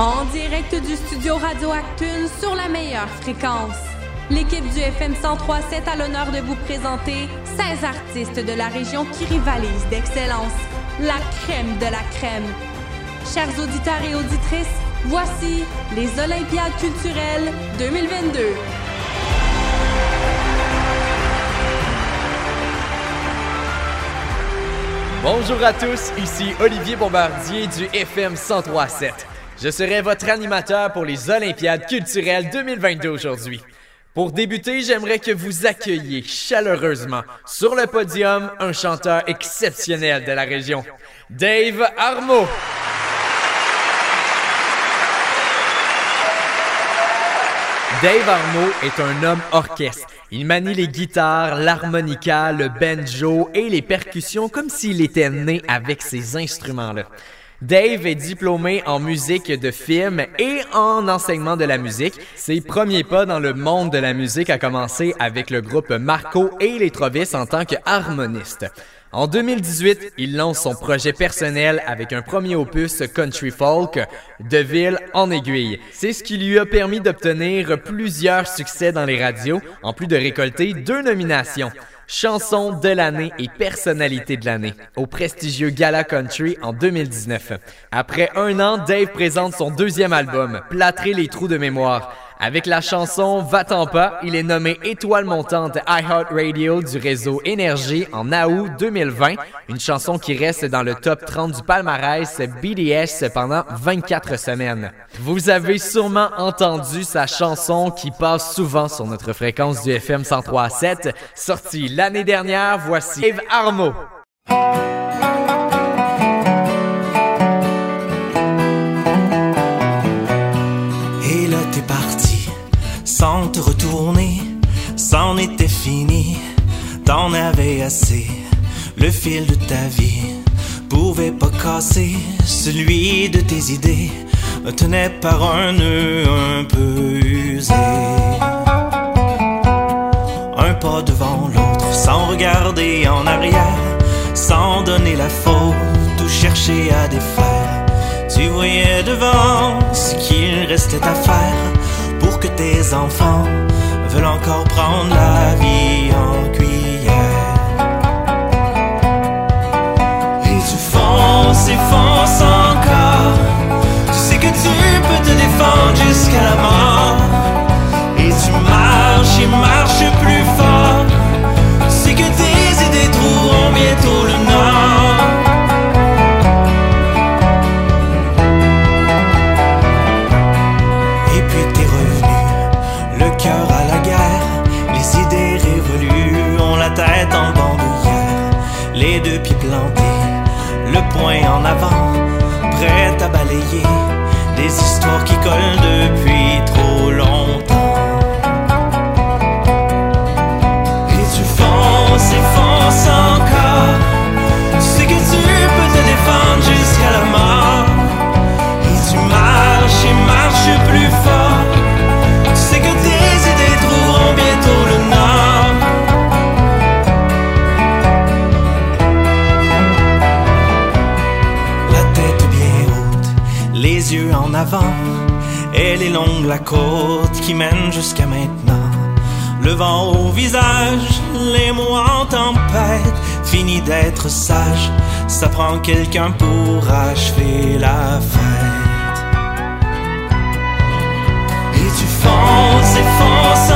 En direct du studio Radio Actune sur la meilleure fréquence. L'équipe du FM 1037 a l'honneur de vous présenter 16 artistes de la région qui rivalisent d'excellence. La crème de la crème. Chers auditeurs et auditrices, voici les Olympiades culturelles 2022. Bonjour à tous, ici Olivier Bombardier du FM 1037. Je serai votre animateur pour les Olympiades culturelles 2022 aujourd'hui. Pour débuter, j'aimerais que vous accueilliez chaleureusement sur le podium un chanteur exceptionnel de la région, Dave Armo. Dave Armo est un homme orchestre. Il manie les guitares, l'harmonica, le banjo et les percussions comme s'il était né avec ces instruments-là. Dave est diplômé en musique de film et en enseignement de la musique. Ses premiers pas dans le monde de la musique a commencé avec le groupe Marco et les Trovis en tant qu'harmoniste. En 2018, il lance son projet personnel avec un premier opus country folk, De ville en aiguille. C'est ce qui lui a permis d'obtenir plusieurs succès dans les radios, en plus de récolter deux nominations. Chanson de l'année et personnalité de l'année au prestigieux Gala Country en 2019. Après un an, Dave présente son deuxième album, Plâtrer les trous de mémoire. Avec la chanson Va-t'en pas, il est nommé étoile montante iHeartRadio du réseau Énergie en août 2020, une chanson qui reste dans le top 30 du palmarès BDS pendant 24 semaines. Vous avez sûrement entendu sa chanson qui passe souvent sur notre fréquence du FM 103.7, sortie l'année dernière, voici Eve Armo. Sans te retourner, c'en était fini, t'en avais assez. Le fil de ta vie pouvait pas casser celui de tes idées, me tenait par un nœud un peu usé. Un pas devant l'autre, sans regarder en arrière, sans donner la faute ou chercher à défaire. Tu voyais devant ce qu'il restait à faire tes enfants veulent encore prendre la vie en avant, prêt à balayer des histoires qui collent depuis trop Elle est longue la côte qui mène jusqu'à maintenant. Le vent au visage, les mots en tempête. Fini d'être sage, ça prend quelqu'un pour achever la fête. Et tu fonces et fonces